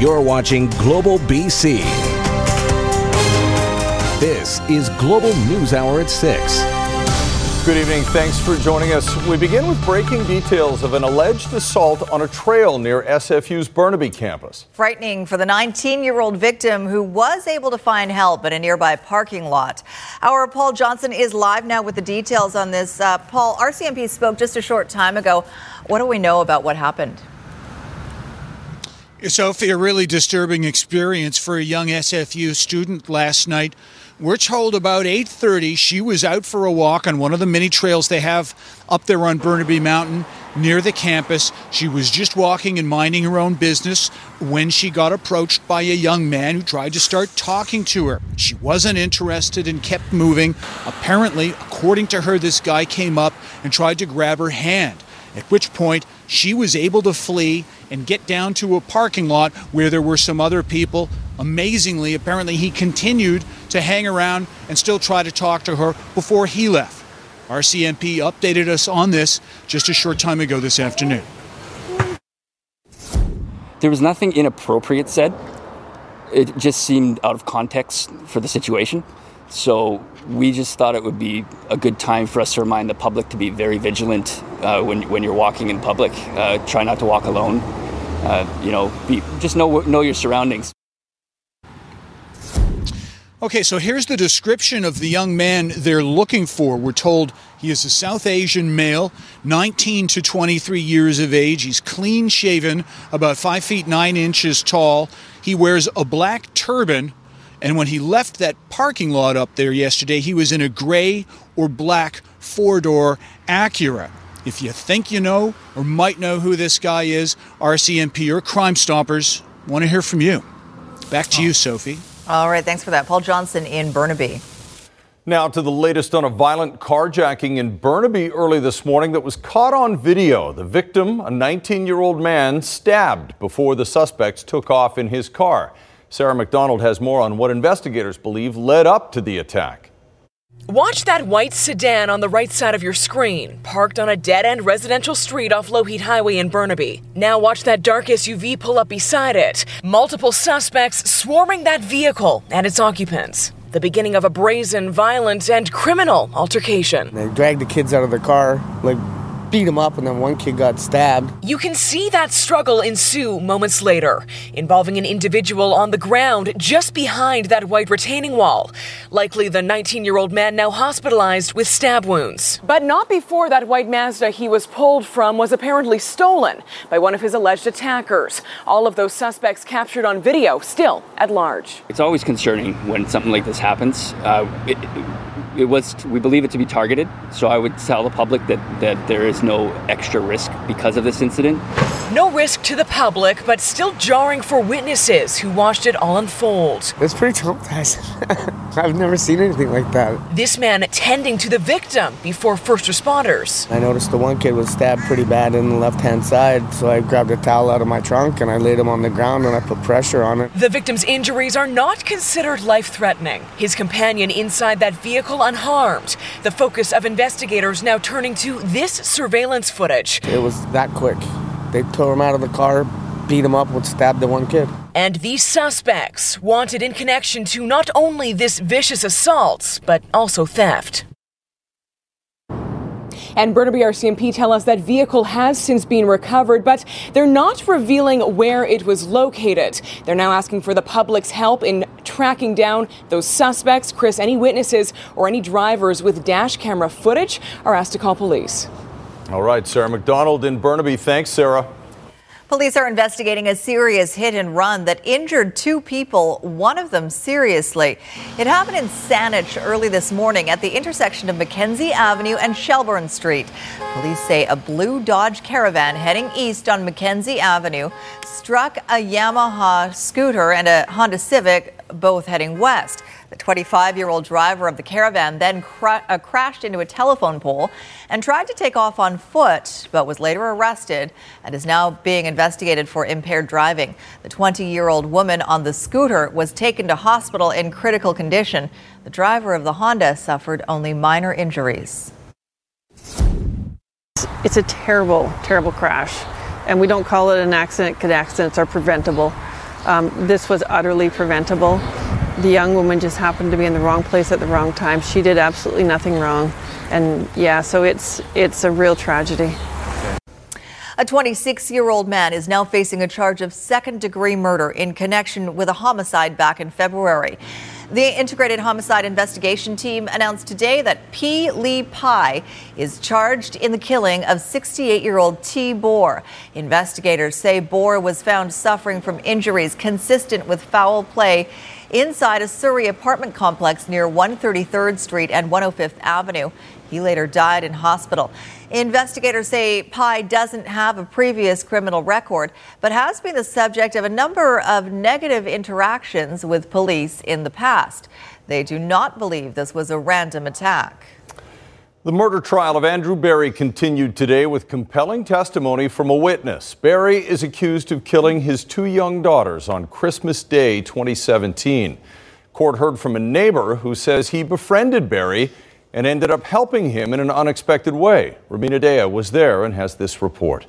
You're watching Global BC. This is Global News Hour at 6. Good evening. Thanks for joining us. We begin with breaking details of an alleged assault on a trail near SFU's Burnaby campus. Frightening for the 19 year old victim who was able to find help at a nearby parking lot. Our Paul Johnson is live now with the details on this. Uh, Paul, RCMP spoke just a short time ago. What do we know about what happened? Sophie, a really disturbing experience for a young SFU student last night. We're told about 8:30 she was out for a walk on one of the many trails they have up there on Burnaby Mountain near the campus. She was just walking and minding her own business when she got approached by a young man who tried to start talking to her. She wasn't interested and kept moving. Apparently, according to her, this guy came up and tried to grab her hand. At which point, she was able to flee and get down to a parking lot where there were some other people. Amazingly, apparently, he continued to hang around and still try to talk to her before he left. RCMP updated us on this just a short time ago this afternoon. There was nothing inappropriate said. It just seemed out of context for the situation. So we just thought it would be a good time for us to remind the public to be very vigilant uh, when, when you're walking in public. Uh, try not to walk alone. Uh, you know, be, just know know your surroundings. Okay, so here's the description of the young man they're looking for. We're told he is a South Asian male, 19 to 23 years of age. He's clean shaven, about 5 feet 9 inches tall. He wears a black turban, and when he left that parking lot up there yesterday, he was in a gray or black four door Acura. If you think you know or might know who this guy is, RCMP or Crime Stoppers want to hear from you. Back to you, oh. Sophie. All right, thanks for that. Paul Johnson in Burnaby. Now to the latest on a violent carjacking in Burnaby early this morning that was caught on video. The victim, a 19 year old man, stabbed before the suspects took off in his car. Sarah MacDonald has more on what investigators believe led up to the attack. Watch that white sedan on the right side of your screen, parked on a dead end residential street off Lougheed Highway in Burnaby. Now watch that dark SUV pull up beside it. Multiple suspects swarming that vehicle and its occupants. The beginning of a brazen, violent, and criminal altercation. They dragged the kids out of the car, like beat them up, and then one kid got stabbed. You can see that struggle ensue moments later, involving an individual on the ground just behind that white retaining wall. Likely the 19 year old man now hospitalized with stab wounds. But not before that white Mazda he was pulled from was apparently stolen by one of his alleged attackers. All of those suspects captured on video still at large. It's always concerning when something like this happens. Uh, it, it was we believe it to be targeted so i would tell the public that that there is no extra risk because of this incident. No risk to the public but still jarring for witnesses who watched it all unfold. It's pretty traumatizing. I've never seen anything like that. This man tending to the victim before first responders. I noticed the one kid was stabbed pretty bad in the left hand side so i grabbed a towel out of my trunk and i laid him on the ground and i put pressure on it. The victim's injuries are not considered life threatening his companion inside that vehicle unharmed. The focus of investigators now turning to this surveillance footage. It was that quick. They tore him out of the car, beat him up, and stabbed the one kid. And these suspects wanted in connection to not only this vicious assault, but also theft. And Burnaby RCMP tell us that vehicle has since been recovered, but they're not revealing where it was located. They're now asking for the public's help in tracking down those suspects. Chris, any witnesses or any drivers with dash camera footage are asked to call police. All right, Sarah MacDonald in Burnaby. Thanks, Sarah. Police are investigating a serious hit and run that injured two people, one of them seriously. It happened in Saanich early this morning at the intersection of Mackenzie Avenue and Shelburne Street. Police say a blue Dodge Caravan heading east on Mackenzie Avenue struck a Yamaha scooter and a Honda Civic, both heading west. The 25 year old driver of the caravan then cra- uh, crashed into a telephone pole and tried to take off on foot, but was later arrested and is now being investigated for impaired driving. The 20 year old woman on the scooter was taken to hospital in critical condition. The driver of the Honda suffered only minor injuries. It's a terrible, terrible crash. And we don't call it an accident because accidents are preventable. Um, this was utterly preventable. The young woman just happened to be in the wrong place at the wrong time. She did absolutely nothing wrong. And yeah, so it's it's a real tragedy. A 26 year old man is now facing a charge of second degree murder in connection with a homicide back in February. The Integrated Homicide Investigation Team announced today that P. Lee Pai is charged in the killing of 68 year old T. Boer. Investigators say Boer was found suffering from injuries consistent with foul play inside a Surrey apartment complex near 133rd Street and 105th Avenue. He later died in hospital. Investigators say Pai doesn't have a previous criminal record, but has been the subject of a number of negative interactions with police in the past. They do not believe this was a random attack. The murder trial of Andrew Berry continued today with compelling testimony from a witness. Berry is accused of killing his two young daughters on Christmas Day 2017. Court heard from a neighbor who says he befriended Berry and ended up helping him in an unexpected way. Rumina Daya was there and has this report.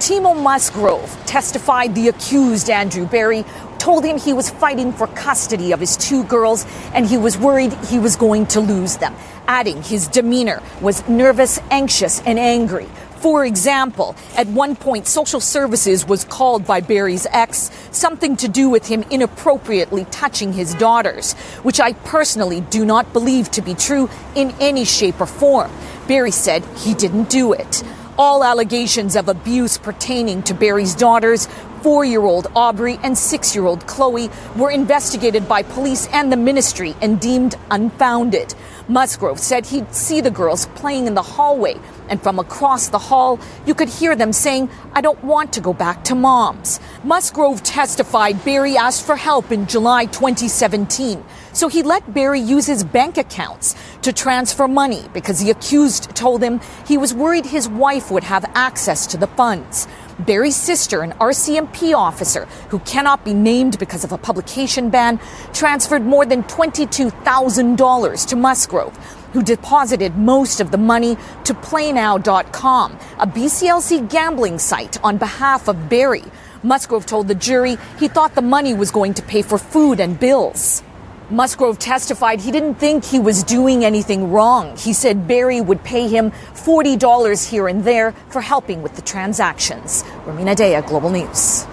Timo Musgrove testified the accused Andrew Berry told him he was fighting for custody of his two girls and he was worried he was going to lose them, adding his demeanor was nervous, anxious, and angry. For example, at one point, social services was called by Berry's ex, something to do with him inappropriately touching his daughters, which I personally do not believe to be true in any shape or form. Berry said he didn't do it. All allegations of abuse pertaining to Berry's daughters four year old Aubrey and six year old Chloe were investigated by police and the ministry and deemed unfounded. Musgrove said he'd see the girls playing in the hallway, and from across the hall, you could hear them saying, I don't want to go back to mom's. Musgrove testified Berry asked for help in July 2017, so he let Berry use his bank accounts to transfer money because the accused told him he was worried his wife would have access to the funds. Berry's sister, an RCMP officer who cannot be named because of a publication ban, transferred more than $22,000 to Musgrove, who deposited most of the money to PlayNow.com, a BCLC gambling site on behalf of Berry. Musgrove told the jury he thought the money was going to pay for food and bills. Musgrove testified he didn't think he was doing anything wrong. He said Berry would pay him $40 here and there for helping with the transactions. Rumina Daya, Global News.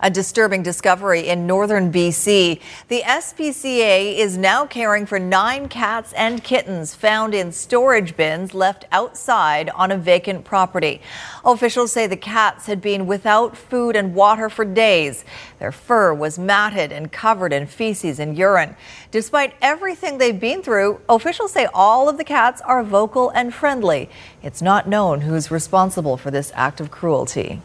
A disturbing discovery in northern BC. The SPCA is now caring for nine cats and kittens found in storage bins left outside on a vacant property. Officials say the cats had been without food and water for days. Their fur was matted and covered in feces and urine. Despite everything they've been through, officials say all of the cats are vocal and friendly. It's not known who's responsible for this act of cruelty.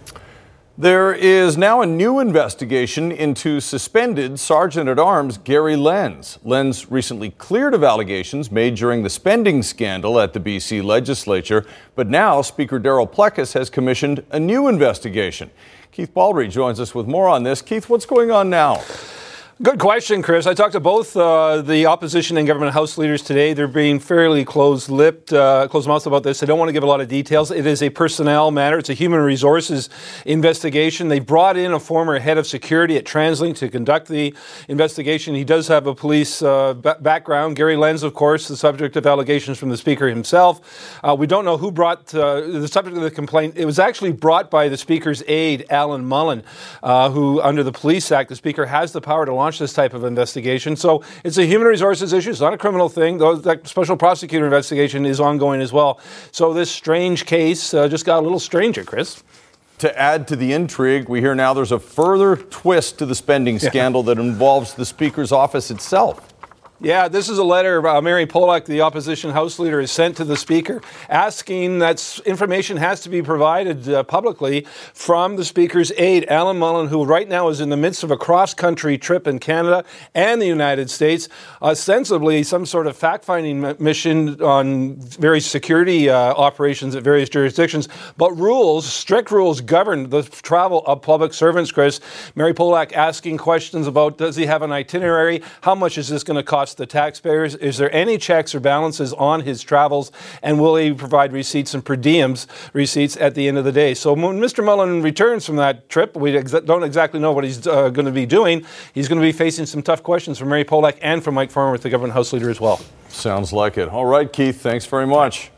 There is now a new investigation into suspended Sergeant at Arms Gary Lenz. Lenz recently cleared of allegations made during the spending scandal at the BC legislature, but now Speaker Darryl Plecas has commissioned a new investigation. Keith Baldrey joins us with more on this. Keith, what's going on now? Good question, Chris. I talked to both uh, the opposition and government house leaders today. They're being fairly closed-lipped, uh, closed-mouthed about this. They don't want to give a lot of details. It is a personnel matter. It's a human resources investigation. They brought in a former head of security at TransLink to conduct the investigation. He does have a police uh, b- background. Gary Lenz, of course, the subject of allegations from the speaker himself. Uh, we don't know who brought uh, the subject of the complaint. It was actually brought by the speaker's aide, Alan Mullen, uh, who, under the Police Act, the speaker has the power to launch launch this type of investigation. So it's a human resources issue. It's not a criminal thing. That special prosecutor investigation is ongoing as well. So this strange case uh, just got a little stranger, Chris. To add to the intrigue, we hear now there's a further twist to the spending scandal yeah. that involves the Speaker's office itself. Yeah, this is a letter uh, Mary Polak, the opposition House leader, has sent to the Speaker asking that information has to be provided uh, publicly from the Speaker's aide, Alan Mullen, who right now is in the midst of a cross country trip in Canada and the United States, ostensibly some sort of fact finding mission on various security uh, operations at various jurisdictions. But rules, strict rules, govern the travel of public servants, Chris. Mary Polak asking questions about does he have an itinerary? How much is this going to cost? Cost the taxpayers? Is there any checks or balances on his travels? And will he provide receipts and per diems receipts at the end of the day? So when Mr. Mullen returns from that trip, we ex- don't exactly know what he's uh, going to be doing. He's going to be facing some tough questions from Mary Polak and from Mike Farnworth, the government House Leader, as well. Sounds like it. All right, Keith, thanks very much.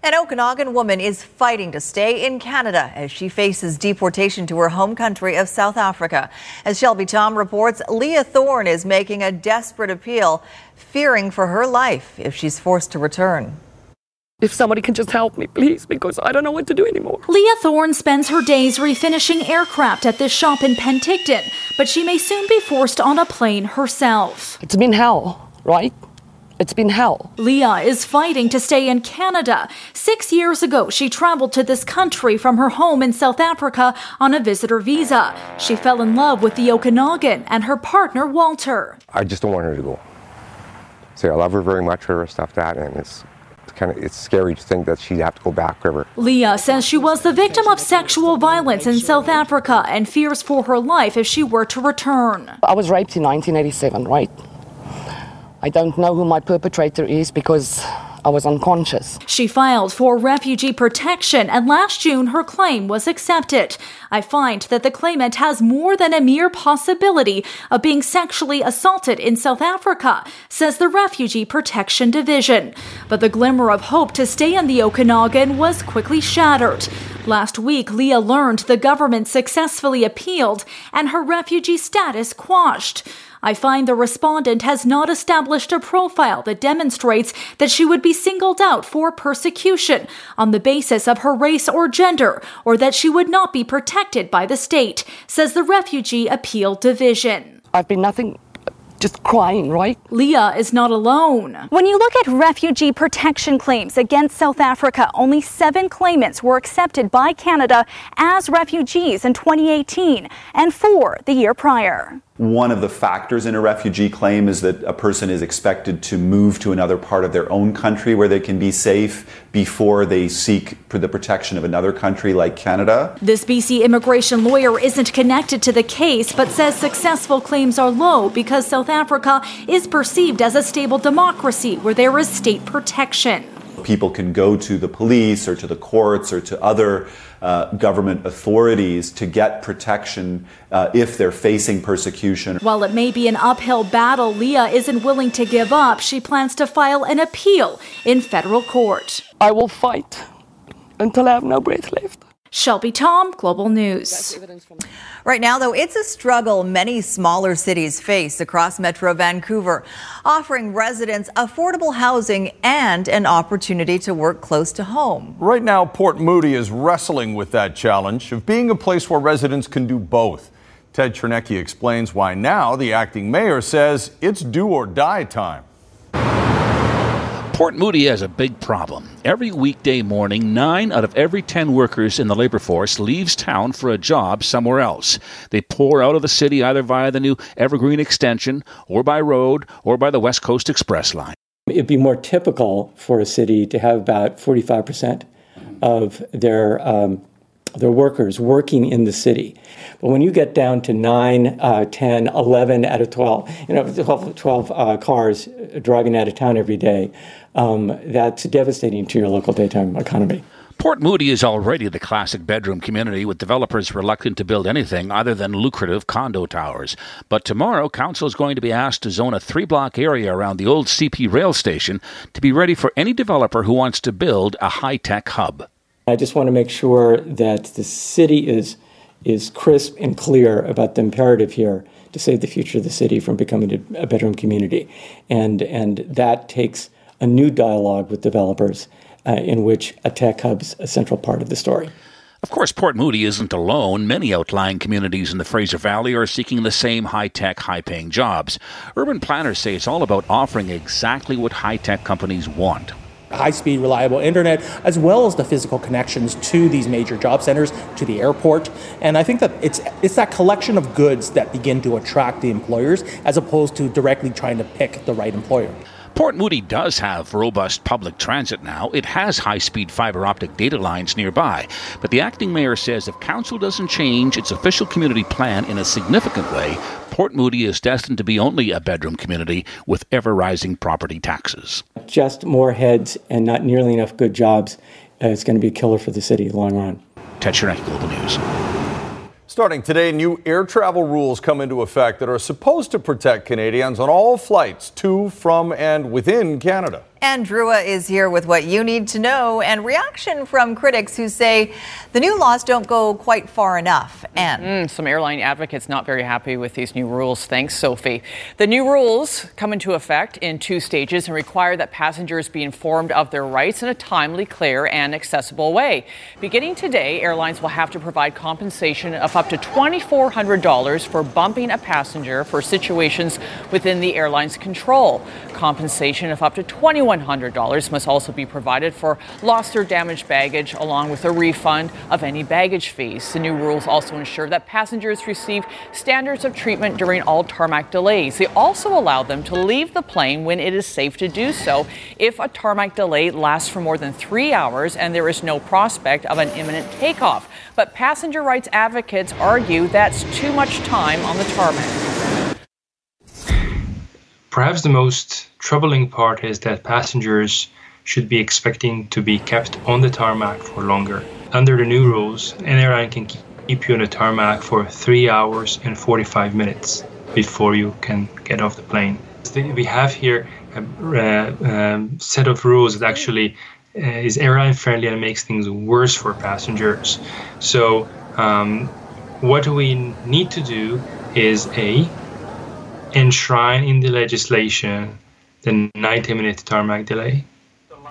An Okanagan woman is fighting to stay in Canada as she faces deportation to her home country of South Africa. As Shelby Thom reports, Leah Thorne is making a desperate appeal, fearing for her life if she's forced to return. If somebody can just help me, please, because I don't know what to do anymore. Leah Thorne spends her days refinishing aircraft at this shop in Penticton, but she may soon be forced on a plane herself. It's been hell, right? It's been hell. Leah is fighting to stay in Canada. Six years ago, she traveled to this country from her home in South Africa on a visitor visa. She fell in love with the Okanagan and her partner, Walter. I just don't want her to go. Say, I love her very much, her stuff that, and it's kind of it's scary to think that she'd have to go back river. Leah says she was the victim of sexual violence in South Africa and fears for her life if she were to return. I was raped in 1987, right? I don't know who my perpetrator is because I was unconscious. She filed for refugee protection, and last June her claim was accepted. I find that the claimant has more than a mere possibility of being sexually assaulted in South Africa, says the Refugee Protection Division. But the glimmer of hope to stay in the Okanagan was quickly shattered. Last week, Leah learned the government successfully appealed and her refugee status quashed. I find the respondent has not established a profile that demonstrates that she would be singled out for persecution on the basis of her race or gender, or that she would not be protected by the state, says the Refugee Appeal Division. I've been nothing just crying, right? Leah is not alone. When you look at refugee protection claims against South Africa, only seven claimants were accepted by Canada as refugees in 2018 and four the year prior. One of the factors in a refugee claim is that a person is expected to move to another part of their own country where they can be safe before they seek the protection of another country like Canada. This BC immigration lawyer isn't connected to the case but says successful claims are low because South Africa is perceived as a stable democracy where there is state protection. People can go to the police or to the courts or to other uh, government authorities to get protection uh, if they're facing persecution. While it may be an uphill battle, Leah isn't willing to give up. She plans to file an appeal in federal court. I will fight until I have no breath left. Shelby Thom, Global News. Right now, though, it's a struggle many smaller cities face across Metro Vancouver, offering residents affordable housing and an opportunity to work close to home. Right now, Port Moody is wrestling with that challenge of being a place where residents can do both. Ted Chernecki explains why now the acting mayor says it's do or die time. Port Moody has a big problem. Every weekday morning, nine out of every ten workers in the labor force leaves town for a job somewhere else. They pour out of the city either via the new Evergreen extension, or by road, or by the West Coast Express line. It'd be more typical for a city to have about 45% of their um, their workers working in the city. But when you get down to 9, uh, 10, 11 out of 12, you know, 12, 12 uh, cars driving out of town every day, um, that's devastating to your local daytime economy. Port Moody is already the classic bedroom community with developers reluctant to build anything other than lucrative condo towers. But tomorrow, Council is going to be asked to zone a three block area around the old CP rail station to be ready for any developer who wants to build a high tech hub. I just want to make sure that the city is is crisp and clear about the imperative here to save the future of the city from becoming a bedroom community, and and that takes a new dialogue with developers uh, in which a tech hub's a central part of the story. Of course, Port Moody isn't alone. Many outlying communities in the Fraser Valley are seeking the same high tech, high paying jobs. Urban planners say it's all about offering exactly what high tech companies want high speed, reliable internet, as well as the physical connections to these major job centers, to the airport. And I think that it's, it's that collection of goods that begin to attract the employers as opposed to directly trying to pick the right employer. Port Moody does have robust public transit now. It has high speed fiber optic data lines nearby. But the acting mayor says if council doesn't change its official community plan in a significant way, Port Moody is destined to be only a bedroom community with ever rising property taxes. Just more heads and not nearly enough good jobs uh, is going to be a killer for the city in the long run. Ted Chernecki, Global News. Starting today, new air travel rules come into effect that are supposed to protect Canadians on all flights to, from, and within Canada. Anne Drewa is here with what you need to know and reaction from critics who say the new laws don't go quite far enough. And mm, some airline advocates not very happy with these new rules. Thanks, Sophie. The new rules come into effect in two stages and require that passengers be informed of their rights in a timely, clear, and accessible way. Beginning today, airlines will have to provide compensation of up to $2,400 for bumping a passenger for situations within the airline's control. Compensation of up to 21 $2,100 must also be provided for lost or damaged baggage, along with a refund of any baggage fees. The new rules also ensure that passengers receive standards of treatment during all tarmac delays. They also allow them to leave the plane when it is safe to do so if a tarmac delay lasts for more than three hours and there is no prospect of an imminent takeoff. But passenger rights advocates argue that's too much time on the tarmac. Perhaps the most troubling part is that passengers should be expecting to be kept on the tarmac for longer. Under the new rules, an airline can keep you on the tarmac for 3 hours and 45 minutes before you can get off the plane. We have here a uh, um, set of rules that actually uh, is airline friendly and makes things worse for passengers. So, um, what we need to do is A, enshrine in the legislation the 90 minute tarmac delay,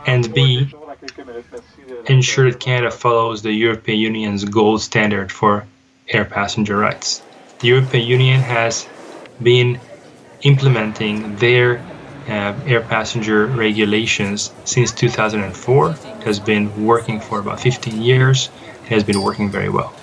and B, ensure that Canada follows the European Union's gold standard for air passenger rights. The European Union has been implementing their uh, air passenger regulations since 2004. It has been working for about 15 years. Has been working very well.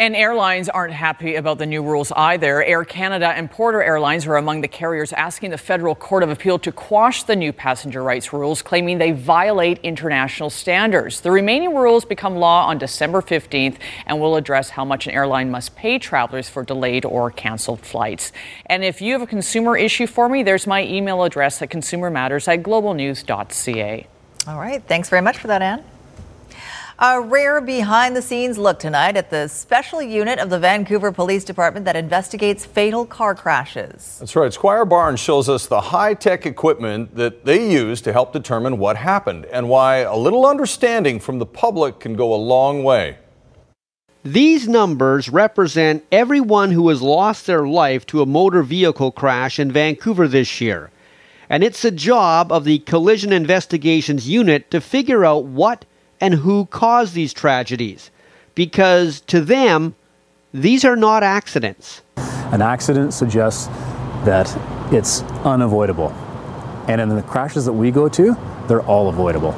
And airlines aren't happy about the new rules either. Air Canada and Porter Airlines are among the carriers asking the Federal Court of Appeal to quash the new passenger rights rules, claiming they violate international standards. The remaining rules become law on December 15th and will address how much an airline must pay travelers for delayed or canceled flights. And if you have a consumer issue for me, there's my email address at consumermatters at globalnews.ca. All right. Thanks very much for that, Anne. A rare behind the scenes look tonight at the special unit of the Vancouver Police Department that investigates fatal car crashes. That's right. Squire Barnes shows us the high tech equipment that they use to help determine what happened and why a little understanding from the public can go a long way. These numbers represent everyone who has lost their life to a motor vehicle crash in Vancouver this year. And it's the job of the Collision Investigations Unit to figure out what and who caused these tragedies. Because to them, these are not accidents. An accident suggests that it's unavoidable. And in the crashes that we go to, they're all avoidable.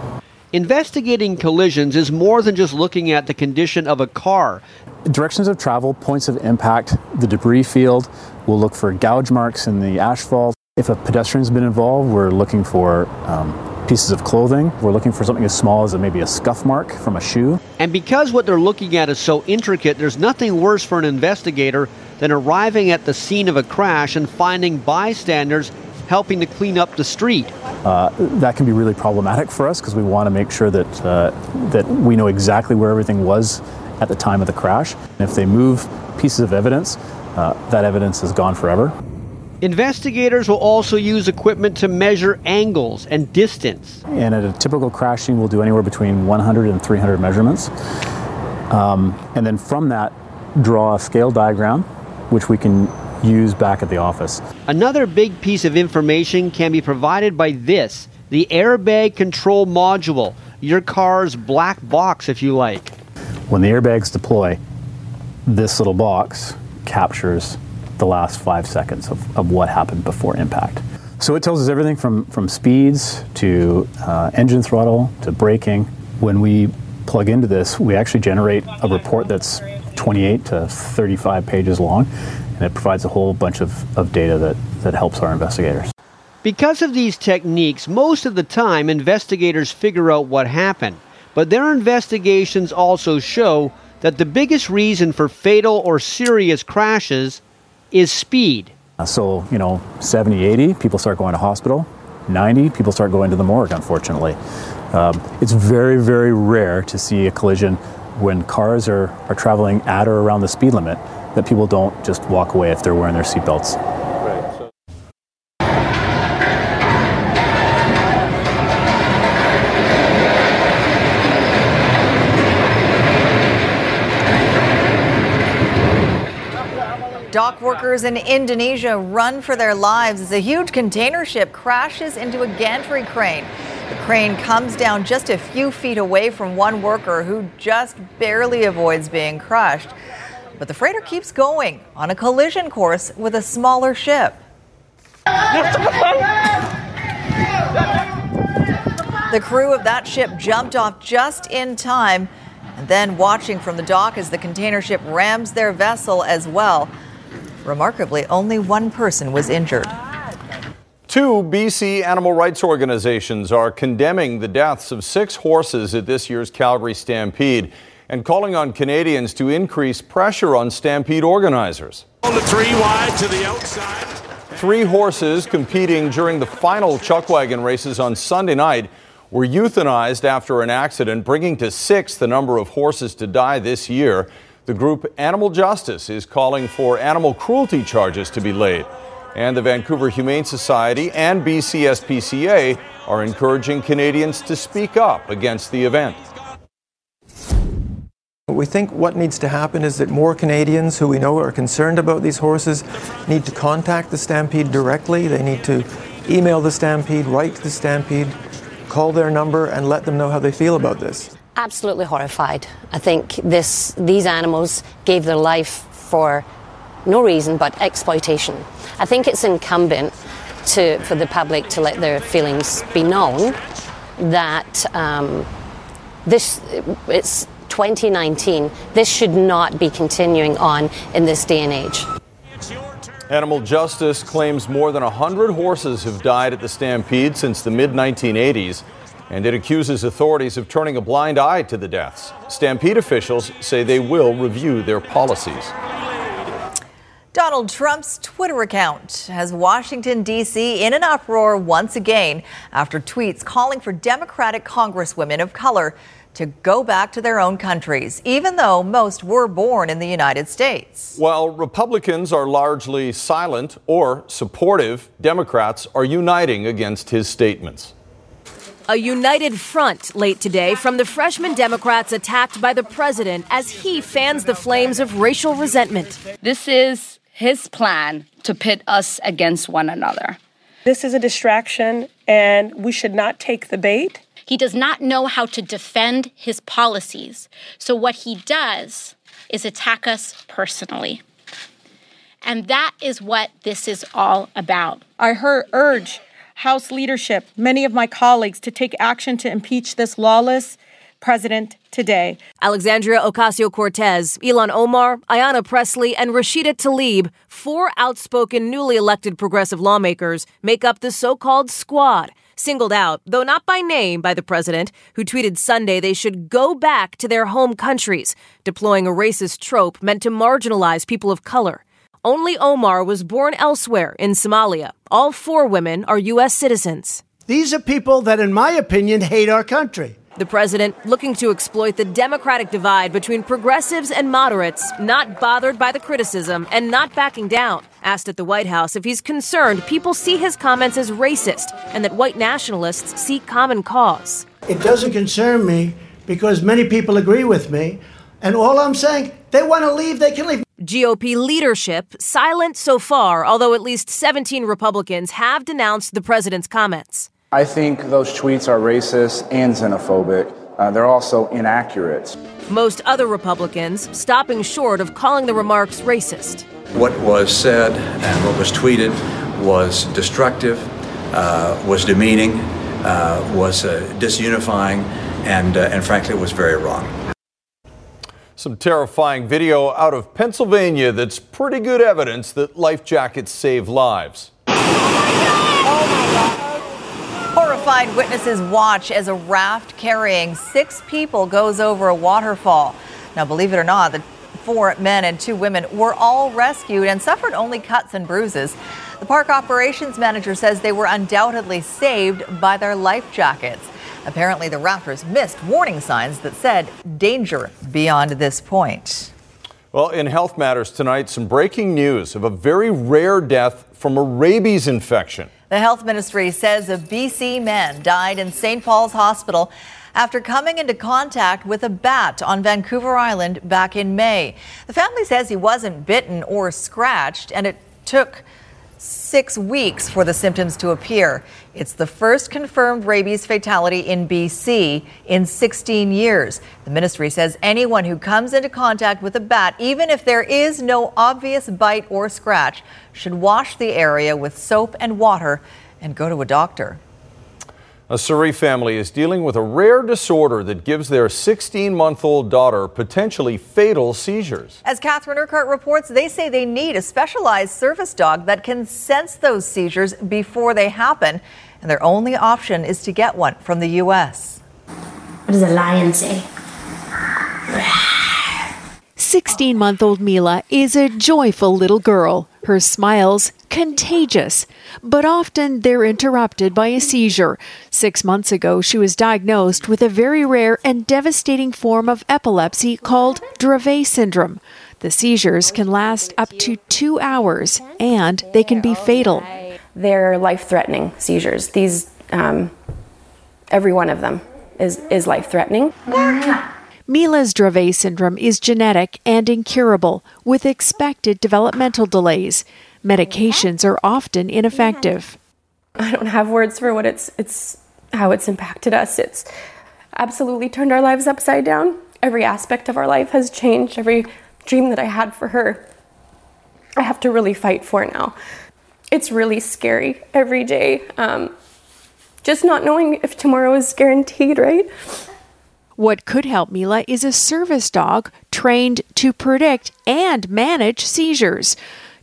Investigating collisions is more than just looking at the condition of a car. Directions of travel, points of impact, the debris field. We'll look for gouge marks in the asphalt. If a pedestrian's been involved, we're looking for um, pieces of clothing. We're looking for something as small as maybe a scuff mark from a shoe. And because what they're looking at is so intricate, there's nothing worse for an investigator than arriving at the scene of a crash and finding bystanders helping to clean up the street. Uh, that can be really problematic for us because we want to make sure that uh, that we know exactly where everything was at the time of the crash. And if they move pieces of evidence, uh, that evidence is gone forever. Investigators will also use equipment to measure angles and distance. And at a typical crashing, we'll do anywhere between 100 and 300 measurements. Um, and then from that, draw a scale diagram, which we can use back at the office. Another big piece of information can be provided by this the airbag control module, your car's black box, if you like. When the airbags deploy, this little box captures the last five seconds of, of what happened before impact. So it tells us everything from, from speeds to uh, engine throttle to braking. When we plug into this, we actually generate a report that's 28 to 35 pages long, and it provides a whole bunch of, of data that, that helps our investigators. Because of these techniques, most of the time investigators figure out what happened. But their investigations also show that the biggest reason for fatal or serious crashes is speed. Uh, So, you know, 70, 80, people start going to hospital. 90, people start going to the morgue, unfortunately. Um, it's very, very rare to see a collision when cars are, are traveling at or around the speed limit that people don't just walk away if they're wearing their seatbelts. Dock workers in Indonesia run for their lives as a huge container ship crashes into a gantry crane. The crane comes down just a few feet away from one worker who just barely avoids being crushed. But the freighter keeps going on a collision course with a smaller ship. The crew of that ship jumped off just in time and then watching from the dock as the container ship rams their vessel as well. Remarkably, only one person was injured. Two BC animal rights organizations are condemning the deaths of six horses at this year's Calgary Stampede and calling on Canadians to increase pressure on Stampede organizers. On the three wide to the outside. Three horses competing during the final chuckwagon races on Sunday night were euthanized after an accident, bringing to six the number of horses to die this year. The group Animal Justice is calling for animal cruelty charges to be laid. And the Vancouver Humane Society and BCSPCA are encouraging Canadians to speak up against the event. We think what needs to happen is that more Canadians who we know are concerned about these horses need to contact the Stampede directly. They need to email the Stampede, write to the Stampede, call their number, and let them know how they feel about this. Absolutely horrified. I think this, these animals gave their life for no reason but exploitation. I think it's incumbent to, for the public to let their feelings be known that um, this it's 2019. This should not be continuing on in this day and age. Animal Justice claims more than 100 horses have died at the Stampede since the mid 1980s, and it accuses authorities of turning a blind eye to the deaths. Stampede officials say they will review their policies. Donald Trump's Twitter account has Washington, D.C. in an uproar once again after tweets calling for Democratic Congresswomen of color to go back to their own countries, even though most were born in the United States. While Republicans are largely silent or supportive, Democrats are uniting against his statements. A united front late today from the freshman Democrats attacked by the president as he fans the flames of racial resentment. This is his plan to pit us against one another. This is a distraction, and we should not take the bait. He does not know how to defend his policies. So, what he does is attack us personally. And that is what this is all about. I heard, urge House leadership, many of my colleagues, to take action to impeach this lawless president today. Alexandria Ocasio Cortez, Ilhan Omar, Ayanna Pressley, and Rashida Tlaib, four outspoken newly elected progressive lawmakers, make up the so called squad. Singled out, though not by name, by the president, who tweeted Sunday they should go back to their home countries, deploying a racist trope meant to marginalize people of color. Only Omar was born elsewhere in Somalia. All four women are U.S. citizens. These are people that, in my opinion, hate our country. The president looking to exploit the Democratic divide between progressives and moderates, not bothered by the criticism and not backing down. Asked at the White House if he's concerned people see his comments as racist and that white nationalists seek common cause. It doesn't concern me because many people agree with me. And all I'm saying, they want to leave, they can leave. GOP leadership silent so far, although at least 17 Republicans have denounced the president's comments. I think those tweets are racist and xenophobic. Uh, they're also inaccurate. Most other Republicans stopping short of calling the remarks racist. What was said and what was tweeted was destructive, uh, was demeaning, uh, was uh, disunifying, and, uh, and frankly, was very wrong. Some terrifying video out of Pennsylvania that's pretty good evidence that life jackets save lives. Oh God. Horrified witnesses watch as a raft carrying six people goes over a waterfall. Now, believe it or not, the four men and two women were all rescued and suffered only cuts and bruises. The park operations manager says they were undoubtedly saved by their life jackets. Apparently, the rafters missed warning signs that said danger beyond this point. Well, in Health Matters tonight, some breaking news of a very rare death from a rabies infection. The health ministry says a BC man died in St. Paul's Hospital after coming into contact with a bat on Vancouver Island back in May. The family says he wasn't bitten or scratched, and it took six weeks for the symptoms to appear. It's the first confirmed rabies fatality in BC in 16 years. The ministry says anyone who comes into contact with a bat, even if there is no obvious bite or scratch, should wash the area with soap and water and go to a doctor. A Surrey family is dealing with a rare disorder that gives their 16 month old daughter potentially fatal seizures. As Catherine Urquhart reports, they say they need a specialized service dog that can sense those seizures before they happen, and their only option is to get one from the U.S. What does a lion say? 16 month old Mila is a joyful little girl. Her smiles contagious, but often they're interrupted by a seizure. Six months ago, she was diagnosed with a very rare and devastating form of epilepsy called Dravet syndrome. The seizures can last up to two hours and they can be fatal. They're life threatening seizures. These, um, every one of them is, is life threatening. Mila's Dravet syndrome is genetic and incurable, with expected developmental delays. Medications are often ineffective. I don't have words for what it's it's how it's impacted us. It's absolutely turned our lives upside down. Every aspect of our life has changed. Every dream that I had for her, I have to really fight for now. It's really scary every day. Um, just not knowing if tomorrow is guaranteed, right? What could help Mila is a service dog trained to predict and manage seizures.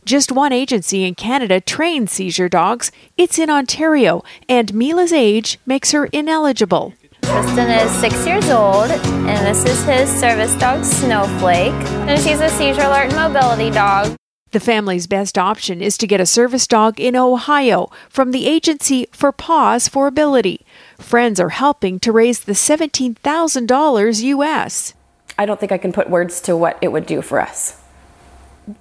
Just one agency in Canada trains seizure dogs. It's in Ontario, and Mila's age makes her ineligible. Tristan is six years old, and this is his service dog, Snowflake. And she's a seizure alert and mobility dog. The family's best option is to get a service dog in Ohio from the Agency for Paws for Ability. Friends are helping to raise the $17,000 US. I don't think I can put words to what it would do for us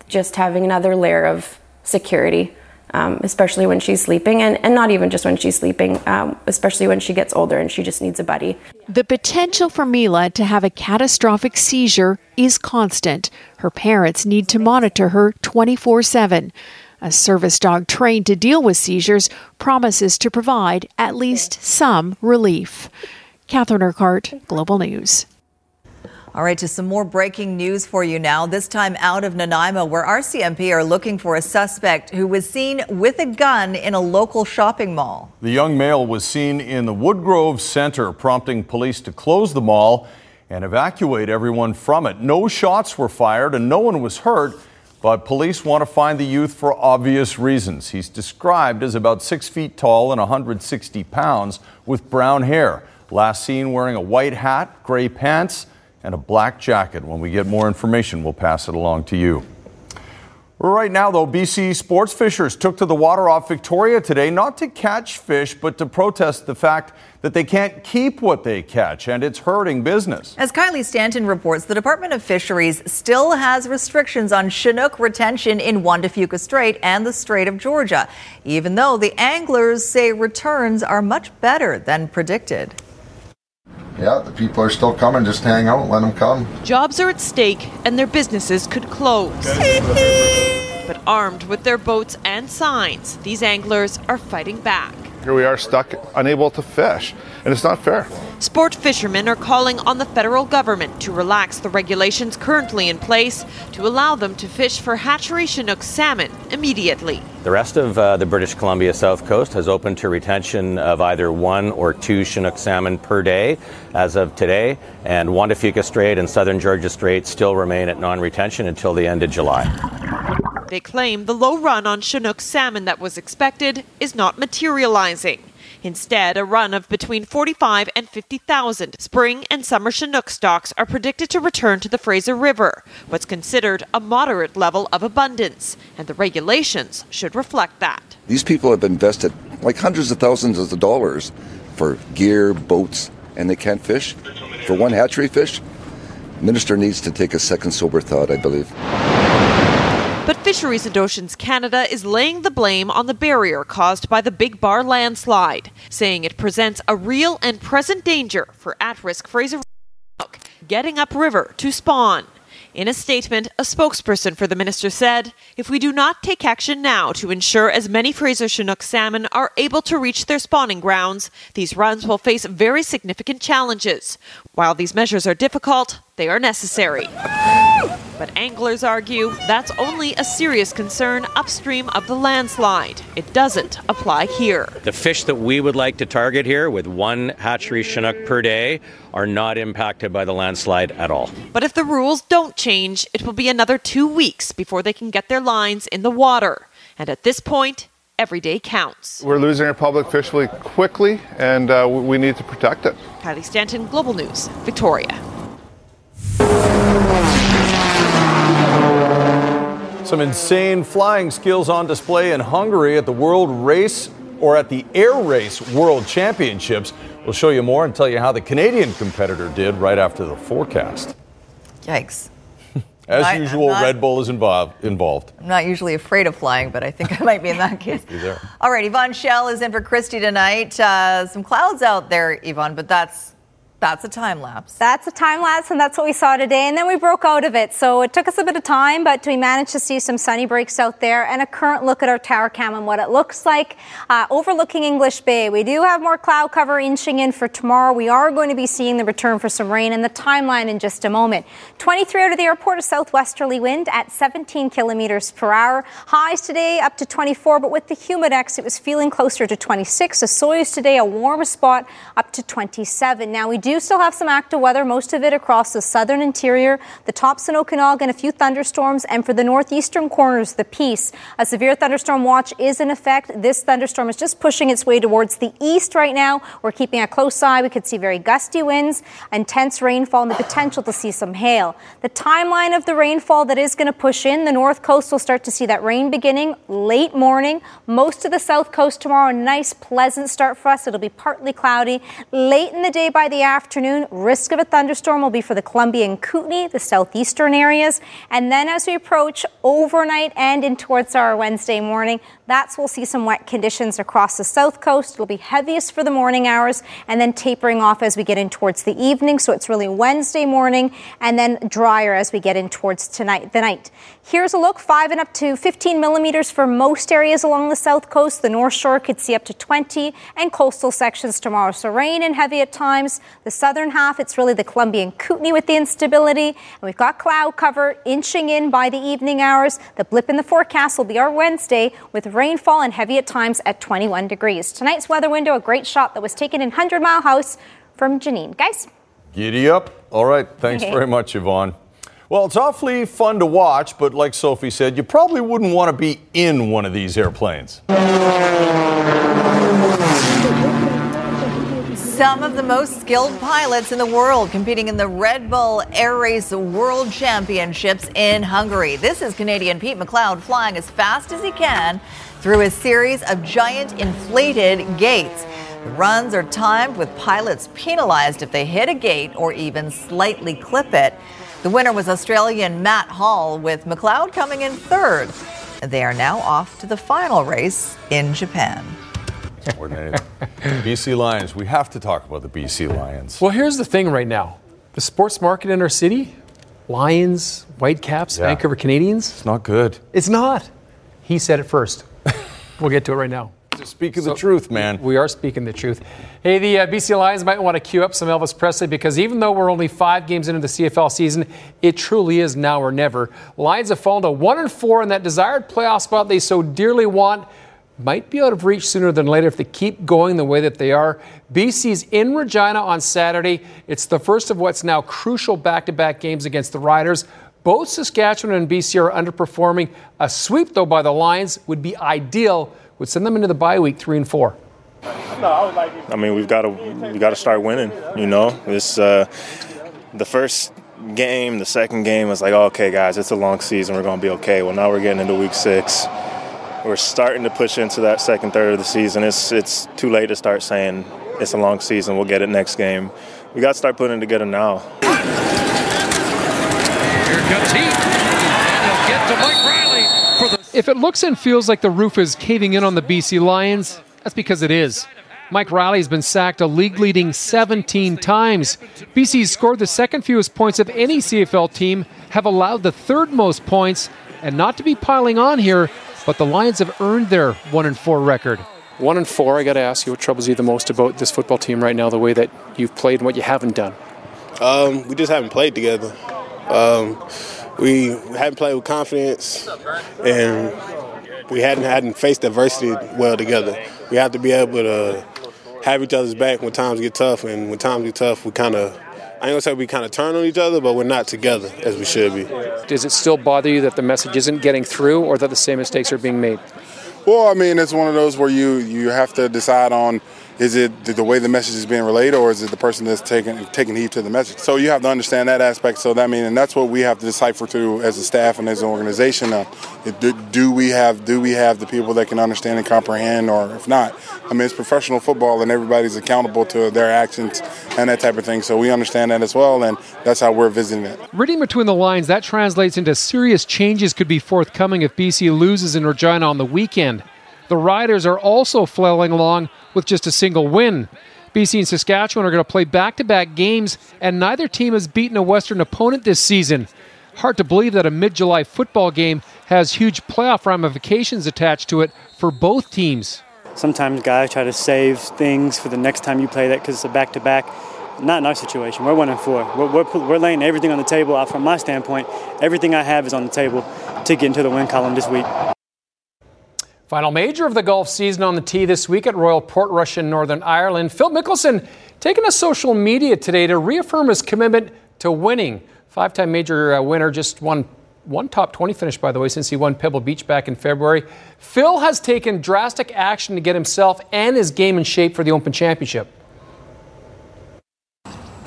just having another layer of security, um, especially when she's sleeping, and, and not even just when she's sleeping, um, especially when she gets older and she just needs a buddy. The potential for Mila to have a catastrophic seizure is constant. Her parents need to monitor her 24 7. A service dog trained to deal with seizures promises to provide at least some relief. Catherine Urquhart, Global News. All right, to some more breaking news for you now. This time out of Nanaimo, where RCMP are looking for a suspect who was seen with a gun in a local shopping mall. The young male was seen in the Woodgrove Center, prompting police to close the mall and evacuate everyone from it. No shots were fired and no one was hurt, but police want to find the youth for obvious reasons. He's described as about six feet tall and 160 pounds with brown hair. Last seen wearing a white hat, gray pants, and a black jacket. When we get more information, we'll pass it along to you. Right now, though, BC sports fishers took to the water off Victoria today not to catch fish, but to protest the fact that they can't keep what they catch, and it's hurting business. As Kylie Stanton reports, the Department of Fisheries still has restrictions on Chinook retention in Juan de Fuca Strait and the Strait of Georgia, even though the anglers say returns are much better than predicted yeah, the people are still coming. Just hang out, let them come. Jobs are at stake and their businesses could close. but armed with their boats and signs, these anglers are fighting back. Here we are stuck, unable to fish, and it's not fair. Sport fishermen are calling on the federal government to relax the regulations currently in place to allow them to fish for hatchery Chinook salmon immediately. The rest of uh, the British Columbia South Coast has opened to retention of either one or two Chinook salmon per day as of today, and Juan de Fuca Strait and Southern Georgia Strait still remain at non retention until the end of July. They claim the low run on Chinook salmon that was expected is not materializing. Instead, a run of between 45 and 50,000 spring and summer Chinook stocks are predicted to return to the Fraser River, what's considered a moderate level of abundance, and the regulations should reflect that. These people have invested like hundreds of thousands of dollars for gear, boats, and they can't fish. For one hatchery fish, minister needs to take a second sober thought, I believe. Fisheries and Oceans Canada is laying the blame on the barrier caused by the Big Bar landslide, saying it presents a real and present danger for at risk Fraser Chinook getting upriver to spawn. In a statement, a spokesperson for the minister said, If we do not take action now to ensure as many Fraser Chinook salmon are able to reach their spawning grounds, these runs will face very significant challenges. While these measures are difficult, they are necessary. But anglers argue that's only a serious concern upstream of the landslide. It doesn't apply here. The fish that we would like to target here with one hatchery Chinook per day are not impacted by the landslide at all. But if the rules don't change, it will be another two weeks before they can get their lines in the water. And at this point, every day counts. We're losing our public fish really quickly, and uh, we need to protect it. Kylie Stanton, Global News, Victoria. Some insane flying skills on display in Hungary at the World Race or at the Air Race World Championships. We'll show you more and tell you how the Canadian competitor did right after the forecast. Yikes. As I- usual, not- Red Bull is involved. involved. I'm not usually afraid of flying, but I think I might be in that case. All right, Yvonne Schalle is in for Kristi tonight. Uh, some clouds out there, Yvonne, but that's that's a time lapse. That's a time lapse, and that's what we saw today. And then we broke out of it. So it took us a bit of time, but we managed to see some sunny breaks out there and a current look at our tower cam and what it looks like uh, overlooking English Bay. We do have more cloud cover inching in for tomorrow. We are going to be seeing the return for some rain and the timeline in just a moment. 23 out of the airport, a southwesterly wind at 17 kilometers per hour. Highs today up to 24, but with the humidex, it was feeling closer to 26. Osoyoos today, a warmer spot up to 27. Now we do still have some active weather, most of it across the southern interior, the Thompson Okanagan, a few thunderstorms, and for the northeastern corners, the peace. A severe thunderstorm watch is in effect. This thunderstorm is just pushing its way towards the east right now. We're keeping a close eye. We could see very gusty winds, intense rainfall, and the potential to see some hail. The timeline of the rainfall that is going to push in, the north coast will start to see that rain beginning late morning. Most of the south coast tomorrow, a nice, pleasant start for us. It'll be partly cloudy. Late in the day by the afternoon, risk of a thunderstorm will be for the Columbia and Kootenay, the southeastern areas. And then as we approach overnight and in towards our Wednesday morning, that's we'll see some wet conditions across the south coast. It'll be heaviest for the morning hours and then tapering off as we get in towards the evening. So it's really Wednesday morning and then drier as we get in towards tonight, the night. Here's a look, five and up to 15 millimeters for most areas along the south coast. The North Shore could see up to 20 and coastal sections tomorrow. So rain and heavy at times. The southern half, it's really the Columbia and Kootenay with the instability. And we've got cloud cover inching in by the evening hours. The blip in the forecast will be our Wednesday with rainfall and heavy at times at 21 degrees. Tonight's weather window, a great shot that was taken in 100 Mile House from Janine. Guys? Giddy up. All right. Thanks very much, Yvonne. Well, it's awfully fun to watch, but like Sophie said, you probably wouldn't want to be in one of these airplanes. Some of the most skilled pilots in the world competing in the Red Bull Air Race World Championships in Hungary. This is Canadian Pete McLeod flying as fast as he can through a series of giant inflated gates. The runs are timed with pilots penalized if they hit a gate or even slightly clip it. The winner was Australian Matt Hall, with McLeod coming in third. They are now off to the final race in Japan. Coordinated. BC Lions. We have to talk about the BC Lions. Well, here's the thing right now the sports market in our city Lions, Whitecaps, Yeah. Vancouver Canadians. It's not good. It's not. He said it first. we'll get to it right now. Speaking the truth, man. We are speaking the truth. Hey, the uh, BC Lions might want to queue up some Elvis Presley because even though we're only five games into the CFL season, it truly is now or never. Lions have fallen to one and four, in that desired playoff spot they so dearly want might be out of reach sooner than later if they keep going the way that they are. BC's in Regina on Saturday. It's the first of what's now crucial back-to-back games against the Riders. Both Saskatchewan and BC are underperforming. A sweep, though, by the Lions would be ideal, would send them into the bye week three and four. I mean, we've got to we got to start winning. You know, this uh, the first game, the second game was like, oh, okay, guys, it's a long season. We're going to be okay. Well, now we're getting into week six. We're starting to push into that second third of the season. It's it's too late to start saying it's a long season. We'll get it next game. We got to start putting it together now. Here comes Heat, and he'll get to Mike Reilly for the. If it looks and feels like the roof is caving in on the BC Lions, that's because it is. Mike Reilly has been sacked a league leading 17 times. BC's scored the second fewest points of any CFL team, have allowed the third most points, and not to be piling on here, but the Lions have earned their 1 and 4 record. One and four, I got to ask you what troubles you the most about this football team right now, the way that you've played and what you haven't done? Um, we just haven't played together. Um, we haven't played with confidence, and we hadn't hadn't faced adversity well together. We have to be able to have each other's back when times get tough, and when times get tough, we kind of. I ain't gonna say we kind of turn on each other, but we're not together as we should be. Does it still bother you that the message isn't getting through or that the same mistakes are being made? Well, I mean, it's one of those where you you have to decide on is it the way the message is being relayed or is it the person that's taking taking heed to the message? So you have to understand that aspect. So that I mean, and that's what we have to decipher through as a staff and as an organization. Uh, do, do we have do we have the people that can understand and comprehend, or if not, I mean, it's professional football and everybody's accountable to their actions and that type of thing. So we understand that as well, and that's how we're visiting it. Reading between the lines, that translates into serious changes could be forthcoming if BC loses in Regina on the weekend. The Riders are also flailing along with just a single win. BC and Saskatchewan are going to play back to back games, and neither team has beaten a Western opponent this season. Hard to believe that a mid July football game has huge playoff ramifications attached to it for both teams. Sometimes guys try to save things for the next time you play that because it's a back to back. Not in our situation. We're one and four. We're, we're, we're laying everything on the table. From my standpoint, everything I have is on the table to get into the win column this week. Final major of the golf season on the tee this week at Royal Portrush in Northern Ireland. Phil Mickelson taking to social media today to reaffirm his commitment to winning. Five time major uh, winner, just won one top 20 finish, by the way, since he won Pebble Beach back in February. Phil has taken drastic action to get himself and his game in shape for the Open Championship.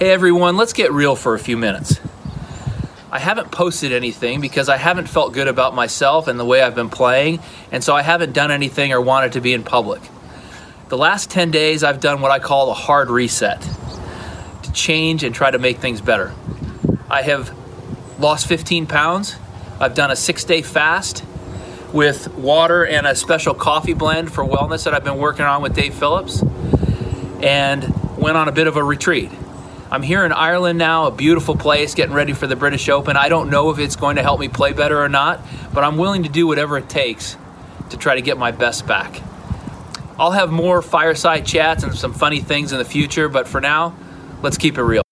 Hey everyone, let's get real for a few minutes. I haven't posted anything because I haven't felt good about myself and the way I've been playing, and so I haven't done anything or wanted to be in public. The last 10 days, I've done what I call a hard reset to change and try to make things better. I have lost 15 pounds. I've done a six day fast with water and a special coffee blend for wellness that I've been working on with Dave Phillips, and went on a bit of a retreat. I'm here in Ireland now, a beautiful place, getting ready for the British Open. I don't know if it's going to help me play better or not, but I'm willing to do whatever it takes to try to get my best back. I'll have more fireside chats and some funny things in the future, but for now, let's keep it real.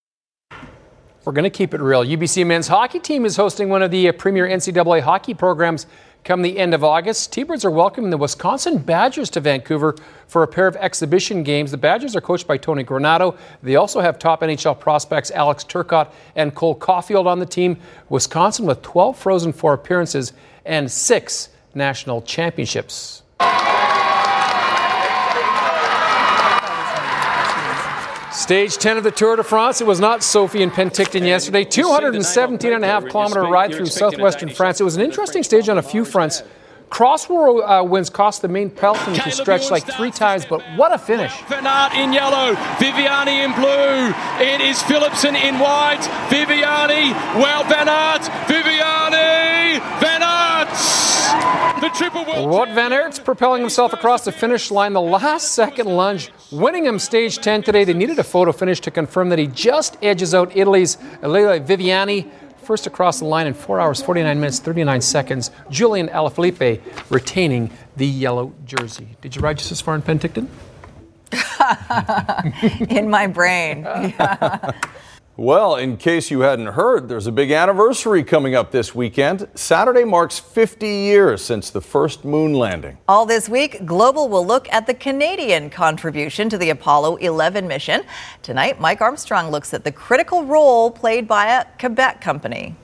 We're going to keep it real. UBC men's hockey team is hosting one of the premier NCAA hockey programs come the end of August. T-Birds are welcoming the Wisconsin Badgers to Vancouver for a pair of exhibition games. The Badgers are coached by Tony Granato. They also have top NHL prospects Alex Turcotte and Cole Caufield on the team. Wisconsin with 12 Frozen Four appearances and six national championships. Stage 10 of the Tour de France. It was not Sophie and Penticton yesterday. 217 and a half kilometer ride through southwestern France. It was an interesting stage on a few fronts. Crossworld uh, wins cost the main peloton to stretch like three times, but what a finish. Van in yellow, Viviani in blue. It is Philipson in white. Viviani, well, Aert, Viviani, Wout Van Aert's propelling himself across the finish line. The last second lunge, winning him stage 10 today. They needed a photo finish to confirm that he just edges out Italy's Elia Viviani first across the line in 4 hours, 49 minutes, 39 seconds. Julian Alaphilippe retaining the yellow jersey. Did you ride just as far in Penticton? in my brain. Well, in case you hadn't heard, there's a big anniversary coming up this weekend. Saturday marks 50 years since the first moon landing. All this week, Global will look at the Canadian contribution to the Apollo 11 mission. Tonight, Mike Armstrong looks at the critical role played by a Quebec company.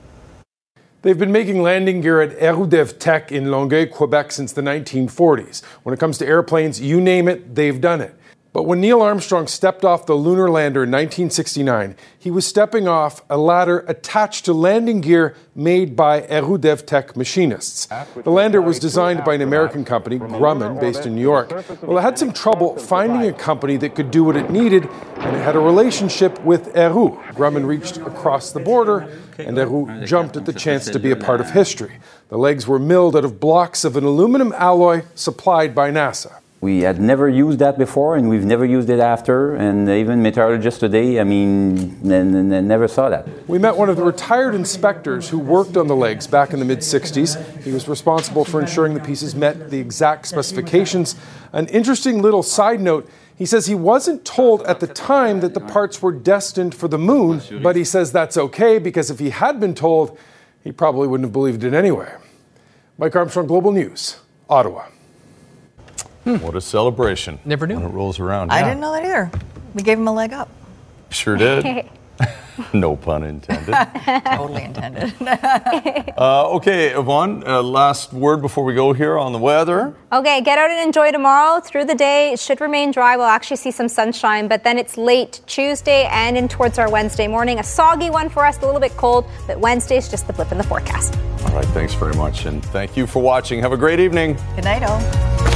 They've been making landing gear at Héroux-Devtek in Longueuil, Quebec since the 1940s. When it comes to airplanes, you name it, they've done it. But when Neil Armstrong stepped off the lunar lander in 1969, he was stepping off a ladder attached to landing gear made by Héroux-Devtek machinists. The lander was designed by an American company, Grumman, based in New York. Well, it had some trouble finding a company that could do what it needed, and it had a relationship with Héroux. Grumman reached across the border, and Héroux jumped at the chance to be a part of history. The legs were milled out of blocks of an aluminum alloy supplied by NASA. We had never used that before, and we've never used it after. And even metallurgists today, I mean, n- n- never saw that. We met one of the retired inspectors who worked on the legs back in the mid 60s. He was responsible for ensuring the pieces met the exact specifications. An interesting little side note he says he wasn't told at the time that the parts were destined for the moon, but he says that's okay because if he had been told, he probably wouldn't have believed it anyway. Mike Armstrong, Global News, Ottawa. What a celebration. Never knew. When it rolls around. I Yeah. didn't know that either. We gave him a leg up. Sure did. no pun intended. totally intended. Uh, okay, Yvonne, uh, last word before we go here on the weather. Okay, get out and enjoy tomorrow. Through the day, it should remain dry. We'll actually see some sunshine, but then it's late Tuesday and in towards our Wednesday morning. A soggy one for us, a little bit cold, but Wednesday's just the blip in the forecast. All right, thanks very much, and thank you for watching. Have a great evening. Good night, all.